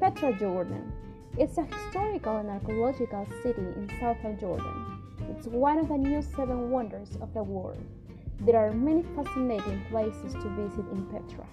Petra, Jordan. It's a historical and archaeological city in southern Jordan. It's one of the new seven wonders of the world. There are many fascinating places to visit in Petra.